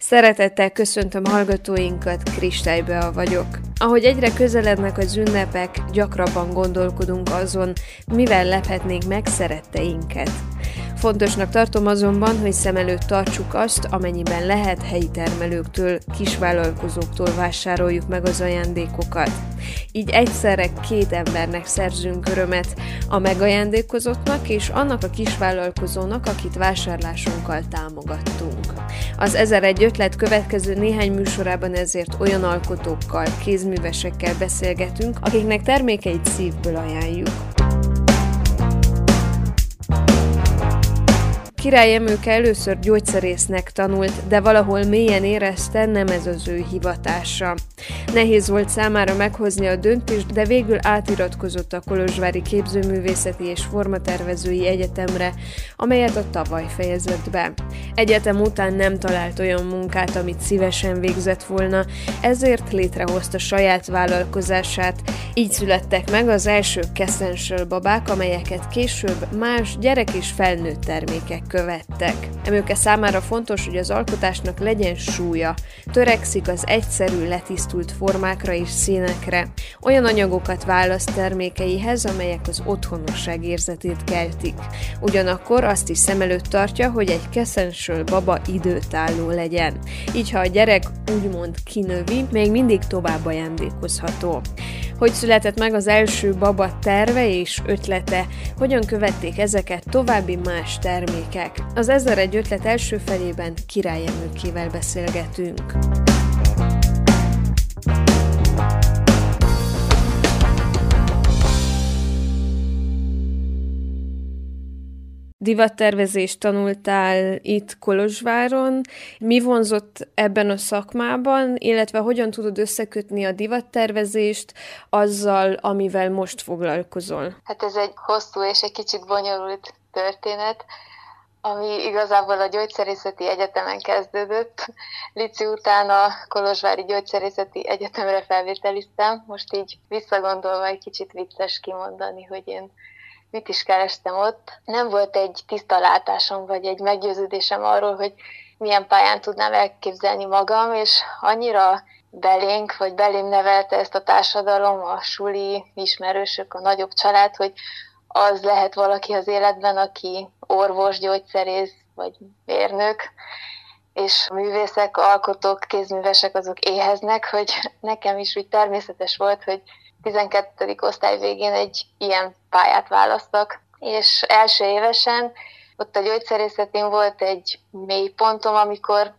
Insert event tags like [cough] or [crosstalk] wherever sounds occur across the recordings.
Szeretettel köszöntöm hallgatóinkat, Kristálybe vagyok. Ahogy egyre közelednek az ünnepek, gyakrabban gondolkodunk azon, mivel lephetnénk meg szeretteinket. Fontosnak tartom azonban, hogy szem előtt tartsuk azt, amennyiben lehet helyi termelőktől, kisvállalkozóktól vásároljuk meg az ajándékokat. Így egyszerre két embernek szerzünk örömet, a megajándékozottnak és annak a kisvállalkozónak, akit vásárlásunkkal támogattunk. Az 1001 ötlet következő néhány műsorában ezért olyan alkotókkal, kézművesekkel beszélgetünk, akiknek termékeit szívből ajánljuk. Király Emőke először gyógyszerésznek tanult, de valahol mélyen érezte, nem ez az ő hivatása. Nehéz volt számára meghozni a döntést, de végül átiratkozott a Kolozsvári Képzőművészeti és Formatervezői Egyetemre, amelyet a tavaly fejezett be. Egyetem után nem talált olyan munkát, amit szívesen végzett volna, ezért létrehozta saját vállalkozását, így születtek meg az első Kessensől babák, amelyeket később más gyerek és felnőtt termékek követtek. Emőke számára fontos, hogy az alkotásnak legyen súlya, törekszik az egyszerű, letisztult formákra és színekre. Olyan anyagokat választ termékeihez, amelyek az otthonosság érzetét keltik. Ugyanakkor azt is szem előtt tartja, hogy egy keszensől baba időtálló legyen. Így ha a gyerek úgymond kinövi, még mindig tovább ajándékozható. Hogy született meg az első baba terve és ötlete, hogyan követték ezeket további más termékek. Az 1001 ötlet első felében Király Emőkével beszélgetünk. divattervezést tanultál itt Kolozsváron. Mi vonzott ebben a szakmában, illetve hogyan tudod összekötni a divattervezést azzal, amivel most foglalkozol? Hát ez egy hosszú és egy kicsit bonyolult történet, ami igazából a Gyógyszerészeti Egyetemen kezdődött. Lici után a Kolozsvári Gyógyszerészeti Egyetemre felvételiztem. Most így visszagondolva egy kicsit vicces kimondani, hogy én mit is kerestem ott. Nem volt egy tiszta látásom, vagy egy meggyőződésem arról, hogy milyen pályán tudnám elképzelni magam, és annyira belénk, vagy belém nevelte ezt a társadalom, a suli ismerősök, a nagyobb család, hogy az lehet valaki az életben, aki orvos, gyógyszerész, vagy mérnök, és művészek, alkotók, kézművesek azok éheznek, hogy nekem is úgy természetes volt, hogy 12. osztály végén egy ilyen pályát választak, és első évesen ott a gyógyszerészetén volt egy mély pontom, amikor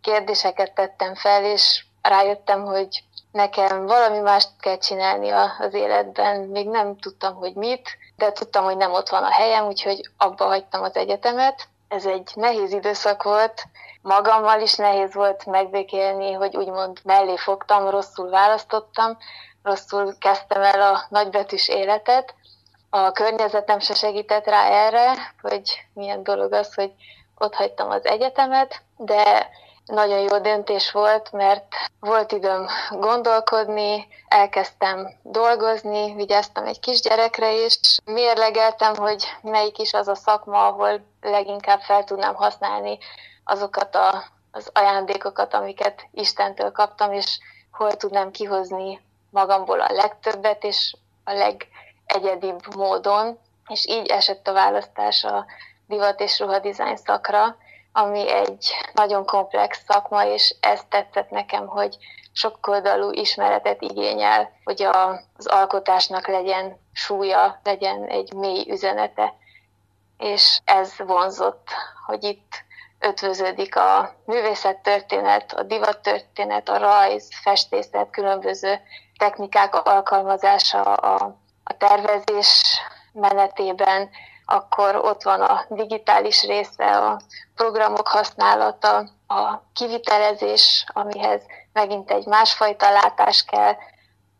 kérdéseket tettem fel, és rájöttem, hogy nekem valami mást kell csinálni az életben. Még nem tudtam, hogy mit, de tudtam, hogy nem ott van a helyem, úgyhogy abba hagytam az egyetemet. Ez egy nehéz időszak volt, magammal is nehéz volt megbékélni, hogy úgymond mellé fogtam, rosszul választottam, rosszul kezdtem el a nagybetűs életet. A környezetem se segített rá erre, hogy milyen dolog az, hogy ott hagytam az egyetemet, de nagyon jó döntés volt, mert volt időm gondolkodni, elkezdtem dolgozni, vigyáztam egy kisgyerekre is, mérlegeltem, hogy melyik is az a szakma, ahol leginkább fel tudnám használni azokat a, az ajándékokat, amiket Istentől kaptam, és hol tudnám kihozni magamból a legtöbbet, és a legegyedibb módon, és így esett a választás a divat és ruhadizájn szakra, ami egy nagyon komplex szakma, és ez tetszett nekem, hogy sokoldalú ismeretet igényel, hogy a, az alkotásnak legyen súlya, legyen egy mély üzenete. És ez vonzott, hogy itt ötvöződik a művészettörténet, a divattörténet, a rajz, festészet, különböző technikák alkalmazása a, a tervezés menetében, akkor ott van a digitális része, a programok használata, a kivitelezés, amihez megint egy másfajta látás kell,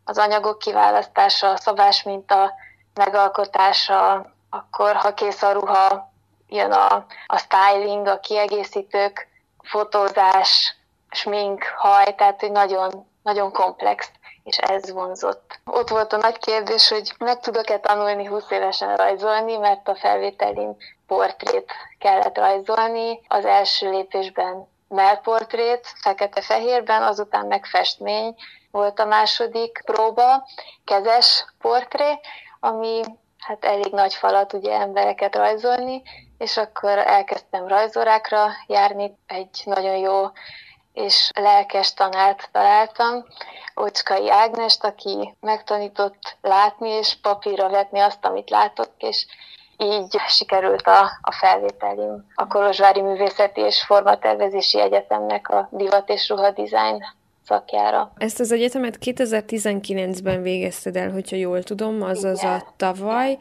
az anyagok kiválasztása, a szabásminta megalkotása, akkor ha kész a ruha, jön a, a styling, a kiegészítők, fotózás, smink, haj, tehát hogy nagyon, nagyon komplex és ez vonzott. Ott volt a nagy kérdés, hogy meg tudok-e tanulni 20 évesen rajzolni, mert a felvételin portrét kellett rajzolni. Az első lépésben melportrét fekete-fehérben, azután meg festmény volt a második próba, kezes portré, ami hát elég nagy falat ugye embereket rajzolni, és akkor elkezdtem rajzorákra járni, egy nagyon jó és lelkes tanárt találtam, Ocskai Ágnest, aki megtanított látni és papírra vetni azt, amit látok, és így sikerült a, a felvételim a Kolozsvári Művészeti és Formatervezési Egyetemnek a divat és ruha design szakjára. Ezt az egyetemet 2019-ben végezted el, hogyha jól tudom, azaz Igen. a tavaly,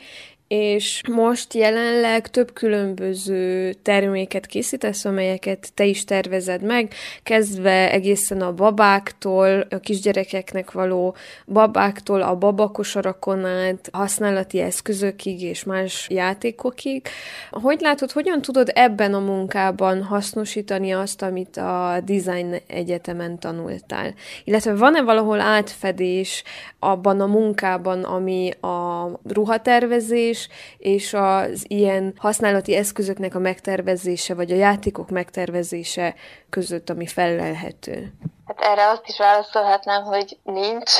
és most jelenleg több különböző terméket készítesz, amelyeket te is tervezed meg, kezdve egészen a babáktól, a kisgyerekeknek való babáktól, a babakosarakon át, használati eszközökig és más játékokig. Hogy látod, hogyan tudod ebben a munkában hasznosítani azt, amit a design egyetemen tanultál? Illetve van-e valahol átfedés abban a munkában, ami a ruhatervezés, és az ilyen használati eszközöknek a megtervezése, vagy a játékok megtervezése között, ami felelhető? Hát erre azt is válaszolhatnám, hogy nincs,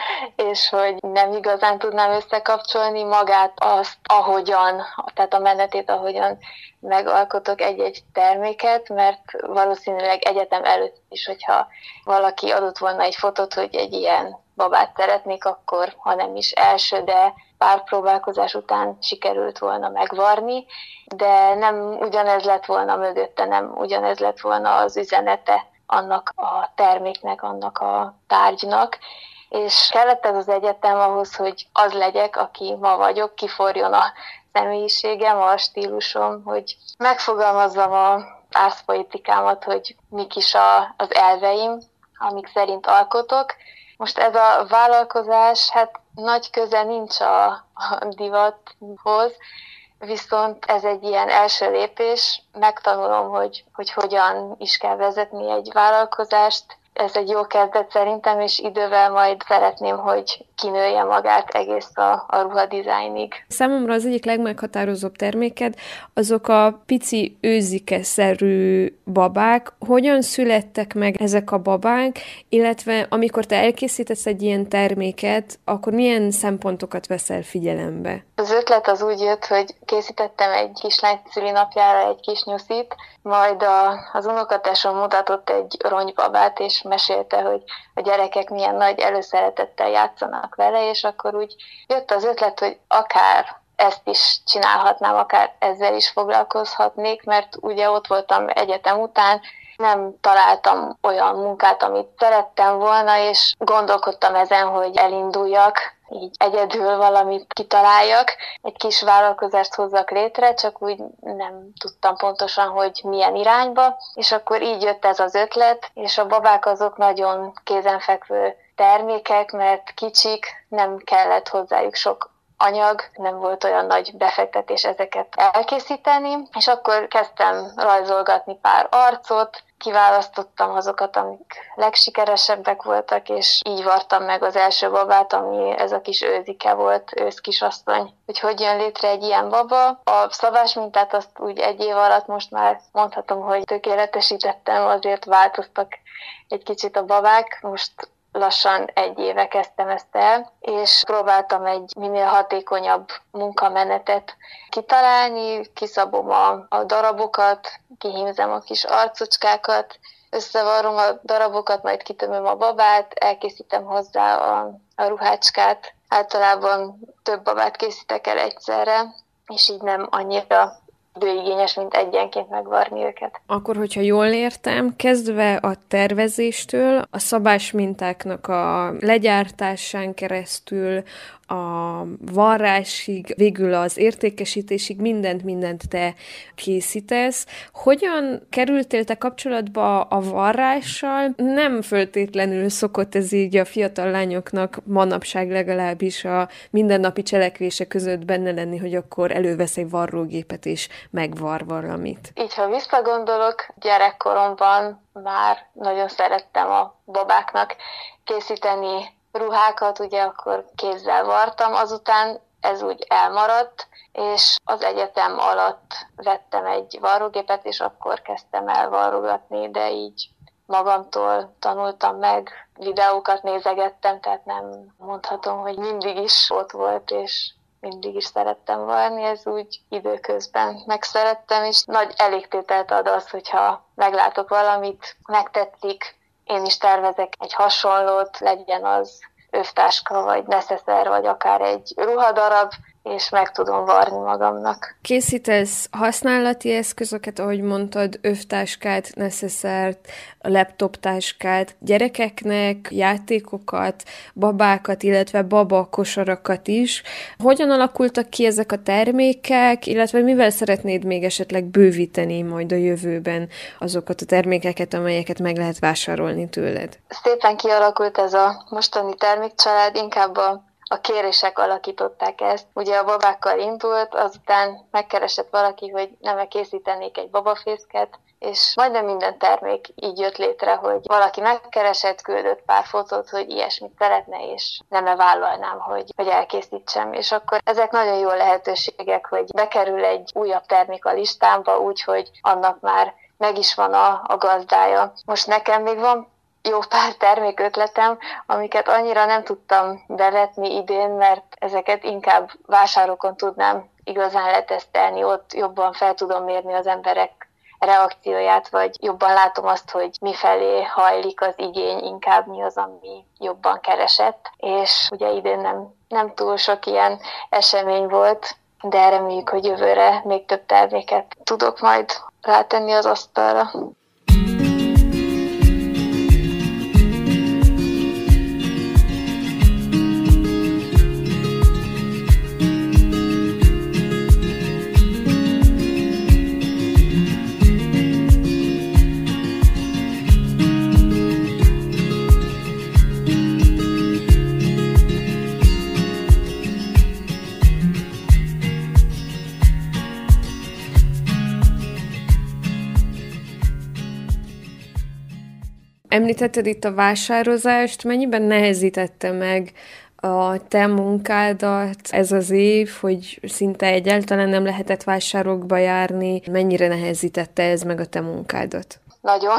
[laughs] és hogy nem igazán tudnám összekapcsolni magát azt, ahogyan, tehát a menetét, ahogyan megalkotok egy-egy terméket, mert valószínűleg egyetem előtt is, hogyha valaki adott volna egy fotót, hogy egy ilyen babát szeretnék, akkor ha nem is első, de pár próbálkozás után sikerült volna megvarni, de nem ugyanez lett volna mögötte, nem ugyanez lett volna az üzenete annak a terméknek, annak a tárgynak, és kellett ez az egyetem ahhoz, hogy az legyek, aki ma vagyok, kiforjon a személyiségem, a stílusom, hogy megfogalmazzam a árszpolitikámat, hogy mik is a, az elveim, amik szerint alkotok. Most ez a vállalkozás, hát nagy köze nincs a, a divathoz, viszont ez egy ilyen első lépés, megtanulom, hogy, hogy hogyan is kell vezetni egy vállalkozást, ez egy jó kezdet szerintem, és idővel majd szeretném, hogy kinője magát egész a, a ruhadizájnig. Számomra az egyik legmeghatározóbb terméked azok a pici őzike-szerű babák. Hogyan születtek meg ezek a babák, illetve amikor te elkészítesz egy ilyen terméket, akkor milyen szempontokat veszel figyelembe? Az ötlet az úgy jött, hogy készítettem egy kislány szülinapjára egy kis nyuszit, majd a, az unokatásom mutatott egy ronybabát, és mesélte, hogy a gyerekek milyen nagy előszeretettel játszanak vele, és akkor úgy jött az ötlet, hogy akár ezt is csinálhatnám, akár ezzel is foglalkozhatnék, mert ugye ott voltam egyetem után, nem találtam olyan munkát, amit szerettem volna, és gondolkodtam ezen, hogy elinduljak, így egyedül valamit kitaláljak, egy kis vállalkozást hozzak létre, csak úgy nem tudtam pontosan, hogy milyen irányba, és akkor így jött ez az ötlet, és a babák azok nagyon kézenfekvő termékek, mert kicsik, nem kellett hozzájuk sok anyag, nem volt olyan nagy befektetés ezeket elkészíteni, és akkor kezdtem rajzolgatni pár arcot, kiválasztottam azokat, amik legsikeresebbek voltak, és így vartam meg az első babát, ami ez a kis őzike volt, őszkisasszony. Hogy hogy jön létre egy ilyen baba. A szavás mintát azt úgy egy év alatt most már mondhatom, hogy tökéletesítettem, azért változtak egy kicsit a babák. Most lassan egy éve kezdtem ezt el, és próbáltam egy minél hatékonyabb munkamenetet kitalálni, kiszabom a, a darabokat, kihímzem a kis arcocskákat, összevarrom a darabokat, majd kitömöm a babát, elkészítem hozzá a, a ruhácskát. Általában több babát készítek el egyszerre, és így nem annyira időigényes, mint egyenként megvarni őket. Akkor, hogyha jól értem, kezdve a tervezéstől, a szabás mintáknak a legyártásán keresztül, a varrásig, végül az értékesítésig mindent, mindent te készítesz. Hogyan kerültél te kapcsolatba a varrással? Nem föltétlenül szokott ez így a fiatal lányoknak manapság legalábbis a mindennapi cselekvése között benne lenni, hogy akkor elővesz egy varrógépet és megvar valamit. Így, ha visszagondolok, gyerekkoromban már nagyon szerettem a babáknak készíteni ruhákat, ugye akkor kézzel vartam, azután ez úgy elmaradt, és az egyetem alatt vettem egy varrógépet, és akkor kezdtem el varrogatni, de így magamtól tanultam meg, videókat nézegettem, tehát nem mondhatom, hogy mindig is ott volt, és mindig is szerettem varni, ez úgy időközben megszerettem, és nagy elégtételt ad az, hogyha meglátok valamit, megtetszik, én is tervezek egy hasonlót, legyen az övtáska, vagy neszeszer, vagy akár egy ruhadarab, és meg tudom varni magamnak. Készítesz használati eszközöket, ahogy mondtad, övtáskát, neszeszert, laptoptáskát, gyerekeknek játékokat, babákat, illetve baba kosarakat is. Hogyan alakultak ki ezek a termékek, illetve mivel szeretnéd még esetleg bővíteni majd a jövőben azokat a termékeket, amelyeket meg lehet vásárolni tőled? Szépen kialakult ez a mostani termékcsalád, inkább a a kérések alakították ezt. Ugye a babákkal indult, azután megkeresett valaki, hogy nem-e készítenék egy babafészket, és majdnem minden termék így jött létre, hogy valaki megkeresett, küldött pár fotót, hogy ilyesmit szeretne, és nem-e vállalnám, hogy, hogy elkészítsem. És akkor ezek nagyon jó lehetőségek, hogy bekerül egy újabb termék a listámba, úgyhogy annak már meg is van a, a gazdája. Most nekem még van jó pár termékötletem, amiket annyira nem tudtam bevetni idén, mert ezeket inkább vásárokon tudnám igazán letesztelni, ott jobban fel tudom mérni az emberek reakcióját, vagy jobban látom azt, hogy mifelé hajlik az igény, inkább mi az, ami jobban keresett. És ugye idén nem, nem túl sok ilyen esemény volt, de reméljük, hogy jövőre még több terméket tudok majd rátenni az asztalra. Említetted itt a vásározást, mennyiben nehezítette meg a te munkádat ez az év, hogy szinte egyáltalán nem lehetett vásárokba járni, mennyire nehezítette ez meg a te munkádat? Nagyon.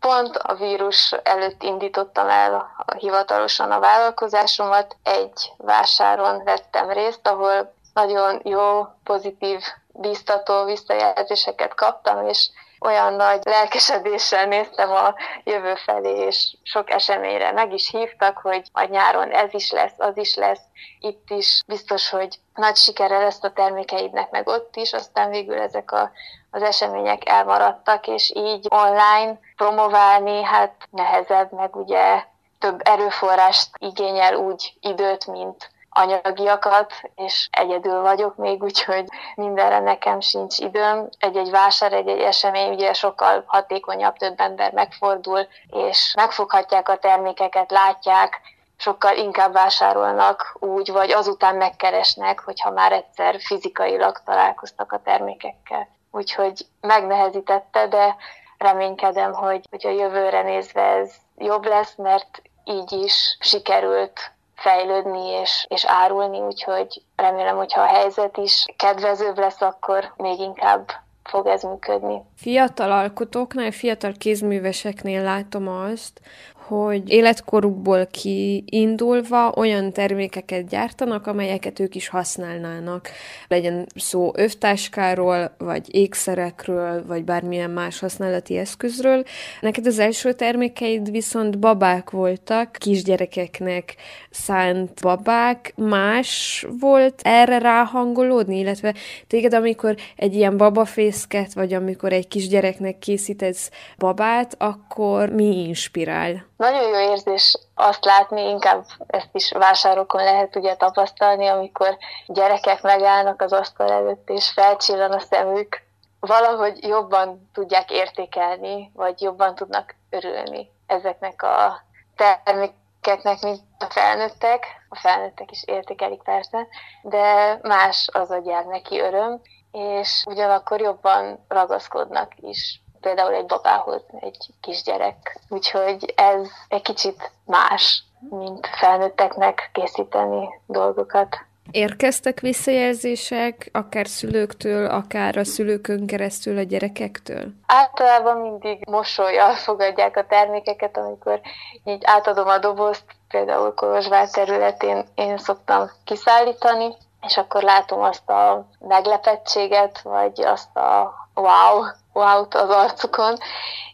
Pont a vírus előtt indítottam el hivatalosan a vállalkozásomat. Egy vásáron vettem részt, ahol nagyon jó, pozitív, biztató visszajelzéseket kaptam, és olyan nagy lelkesedéssel néztem a jövő felé, és sok eseményre meg is hívtak, hogy a nyáron ez is lesz, az is lesz, itt is biztos, hogy nagy sikere lesz a termékeidnek, meg ott is, aztán végül ezek a, az események elmaradtak, és így online promoválni, hát nehezebb, meg ugye több erőforrást igényel úgy időt, mint anyagiakat, és egyedül vagyok még, úgyhogy mindenre nekem sincs időm. Egy-egy vásár, egy-egy esemény ugye sokkal hatékonyabb, több ember megfordul, és megfoghatják a termékeket, látják, sokkal inkább vásárolnak úgy, vagy azután megkeresnek, hogyha már egyszer fizikailag találkoztak a termékekkel. Úgyhogy megnehezítette, de reménykedem, hogy, hogy a jövőre nézve ez jobb lesz, mert így is sikerült fejlődni és, és árulni, úgyhogy remélem, hogyha a helyzet is kedvezőbb lesz, akkor még inkább fog ez működni. Fiatal alkotóknál, fiatal kézműveseknél látom azt, hogy életkorukból kiindulva olyan termékeket gyártanak, amelyeket ők is használnának. Legyen szó övtáskáról, vagy ékszerekről, vagy bármilyen más használati eszközről. Neked az első termékeid viszont babák voltak, kisgyerekeknek szánt babák. Más volt erre ráhangolódni, illetve téged, amikor egy ilyen babafészket, vagy amikor egy kisgyereknek készítesz babát, akkor mi inspirál? Nagyon jó érzés azt látni, inkább ezt is vásárokon lehet ugye tapasztalni, amikor gyerekek megállnak az asztal előtt, és felcsillan a szemük, valahogy jobban tudják értékelni, vagy jobban tudnak örülni ezeknek a termékeknek, mint a felnőttek. A felnőttek is értékelik persze, de más az, hogy jár neki öröm, és ugyanakkor jobban ragaszkodnak is például egy babához egy kisgyerek. Úgyhogy ez egy kicsit más, mint felnőtteknek készíteni dolgokat. Érkeztek visszajelzések, akár szülőktől, akár a szülőkön keresztül a gyerekektől? Általában mindig mosolyjal fogadják a termékeket, amikor így átadom a dobozt, például Kolozsvár területén én szoktam kiszállítani, és akkor látom azt a meglepettséget, vagy azt a wow, wow-t az arcukon,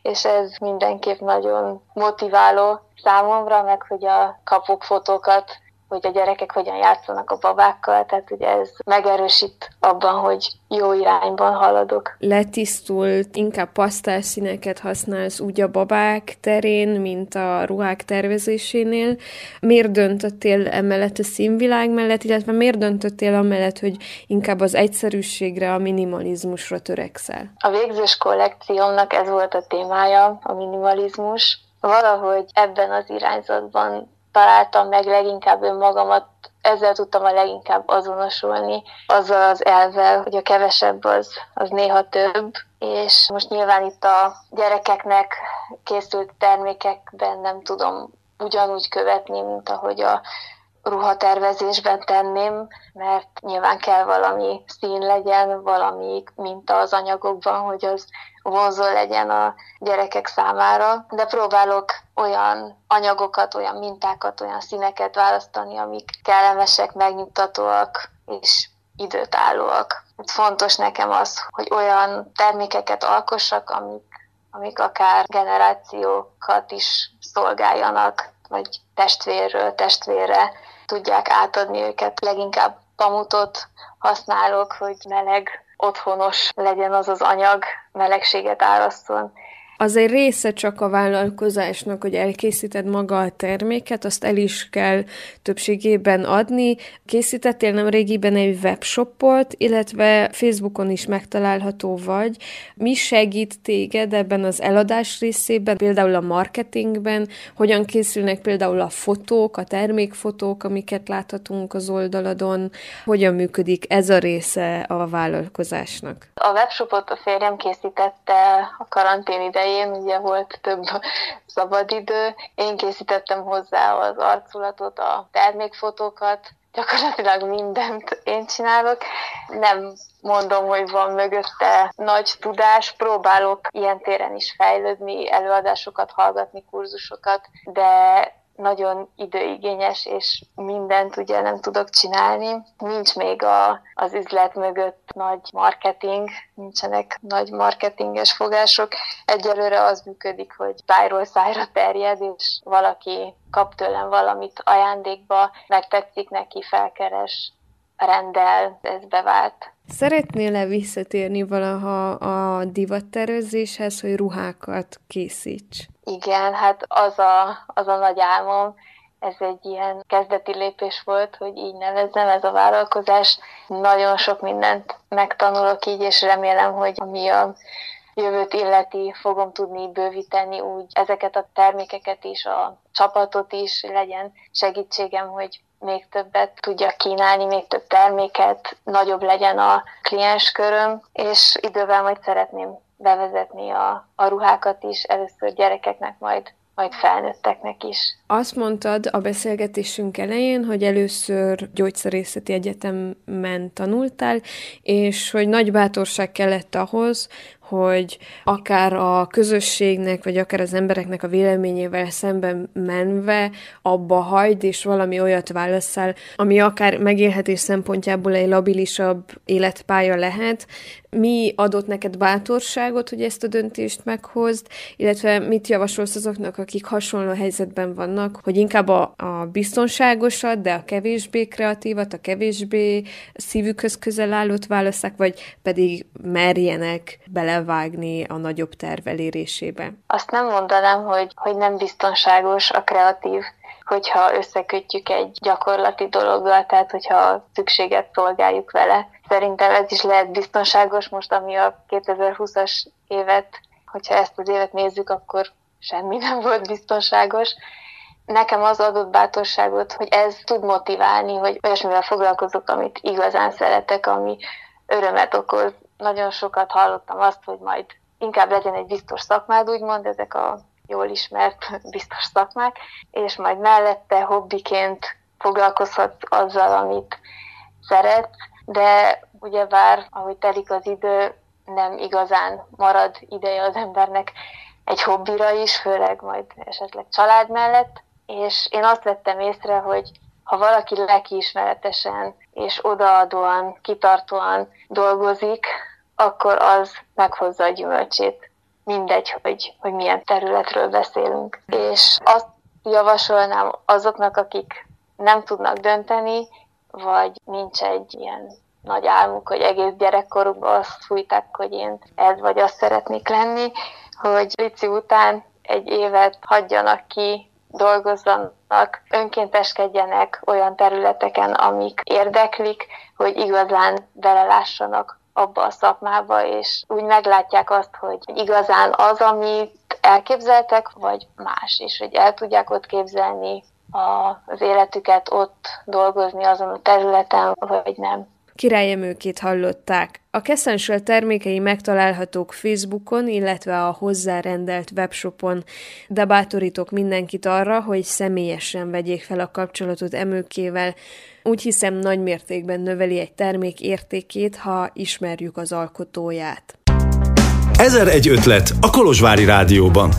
és ez mindenképp nagyon motiváló számomra, meg hogy a kapok fotókat hogy a gyerekek hogyan játszanak a babákkal, tehát ugye ez megerősít abban, hogy jó irányban haladok. Letisztult, inkább pasztás színeket használsz úgy a babák terén, mint a ruhák tervezésénél. Miért döntöttél emellett a színvilág mellett, illetve miért döntöttél amellett, hogy inkább az egyszerűségre, a minimalizmusra törekszel? A végzős kollekciómnak ez volt a témája, a minimalizmus. Valahogy ebben az irányzatban találtam meg leginkább önmagamat, ezzel tudtam a leginkább azonosulni, azzal az elvel, hogy a kevesebb az, az néha több, és most nyilván itt a gyerekeknek készült termékekben nem tudom ugyanúgy követni, mint ahogy a ruhatervezésben tenném, mert nyilván kell valami szín legyen, valami minta az anyagokban, hogy az vonzó legyen a gyerekek számára, de próbálok olyan anyagokat, olyan mintákat, olyan színeket választani, amik kellemesek, megnyugtatóak és időtállóak. Fontos nekem az, hogy olyan termékeket alkossak, amik, amik akár generációkat is szolgáljanak, vagy testvérről testvérre tudják átadni őket. Leginkább pamutot használok, hogy meleg, otthonos legyen az az anyag, melegséget árasztón az egy része csak a vállalkozásnak, hogy elkészíted maga a terméket, azt el is kell többségében adni. Készítettél nem régiben egy webshopot, illetve Facebookon is megtalálható vagy. Mi segít téged ebben az eladás részében, például a marketingben, hogyan készülnek például a fotók, a termékfotók, amiket láthatunk az oldaladon, hogyan működik ez a része a vállalkozásnak? A webshopot a férjem készítette a karantén idején, elején ugye volt több [laughs] szabadidő, én készítettem hozzá az arculatot, a termékfotókat, gyakorlatilag mindent én csinálok. Nem mondom, hogy van mögötte nagy tudás, próbálok ilyen téren is fejlődni, előadásokat hallgatni, kurzusokat, de nagyon időigényes, és mindent ugye nem tudok csinálni. Nincs még a, az üzlet mögött nagy marketing, nincsenek nagy marketinges fogások. Egyelőre az működik, hogy szájról szájra terjed, és valaki kap tőlem valamit ajándékba, megtetszik neki, felkeres, rendel, ez bevált. Szeretnél-e visszatérni valaha a divattervezéshez, hogy ruhákat készíts? Igen, hát az a, az a nagy álmom, ez egy ilyen kezdeti lépés volt, hogy így nevezzem, ez a vállalkozás. Nagyon sok mindent megtanulok így, és remélem, hogy ami a jövőt illeti, fogom tudni bővíteni úgy ezeket a termékeket is, a csapatot is, legyen segítségem, hogy még többet tudjak kínálni, még több terméket, nagyobb legyen a kliensköröm, és idővel majd szeretném bevezetni a, a ruhákat is, először gyerekeknek, majd majd felnőtteknek is. Azt mondtad a beszélgetésünk elején, hogy először gyógyszerészeti egyetemen tanultál, és hogy nagy bátorság kellett ahhoz, hogy akár a közösségnek, vagy akár az embereknek a véleményével szemben menve abba hagyd, és valami olyat válaszol, ami akár megélhetés szempontjából egy labilisabb életpálya lehet. Mi adott neked bátorságot, hogy ezt a döntést meghozd, illetve mit javasolsz azoknak, akik hasonló helyzetben vannak, hogy inkább a, a biztonságosat, de a kevésbé kreatívat, a kevésbé szívükhöz közel állót válaszák, vagy pedig merjenek bele belevágni a nagyobb terv elérésébe? Azt nem mondanám, hogy, hogy nem biztonságos a kreatív, hogyha összekötjük egy gyakorlati dologgal, tehát hogyha szükséget szolgáljuk vele. Szerintem ez is lehet biztonságos, most ami a 2020-as évet, hogyha ezt az évet nézzük, akkor semmi nem volt biztonságos. Nekem az adott bátorságot, hogy ez tud motiválni, hogy olyasmivel foglalkozok, amit igazán szeretek, ami örömet okoz, nagyon sokat hallottam azt, hogy majd inkább legyen egy biztos szakmád, úgymond, ezek a jól ismert [laughs] biztos szakmák, és majd mellette hobbiként foglalkozhat azzal, amit szeret, de ugyebár, ahogy telik az idő, nem igazán marad ideje az embernek egy hobbira is, főleg majd esetleg család mellett, és én azt vettem észre, hogy ha valaki lelkiismeretesen és odaadóan, kitartóan dolgozik, akkor az meghozza a gyümölcsét. Mindegy, hogy, hogy milyen területről beszélünk. És azt javasolnám azoknak, akik nem tudnak dönteni, vagy nincs egy ilyen nagy álmuk, hogy egész gyerekkorukban azt fújták, hogy én ez vagy azt szeretnék lenni, hogy Lici után egy évet hagyjanak ki, dolgozzanak, önkénteskedjenek olyan területeken, amik érdeklik, hogy igazán belelássanak abba a szakmába, és úgy meglátják azt, hogy igazán az, amit elképzeltek, vagy más, és hogy el tudják ott képzelni az életüket, ott dolgozni azon a területen, vagy nem. Királyemőkét hallották. A Keszensel termékei megtalálhatók Facebookon, illetve a hozzárendelt webshopon, de bátorítok mindenkit arra, hogy személyesen vegyék fel a kapcsolatot emőkével. Úgy hiszem nagy mértékben növeli egy termék értékét, ha ismerjük az alkotóját. Ezer egy ötlet a Kolozsvári Rádióban.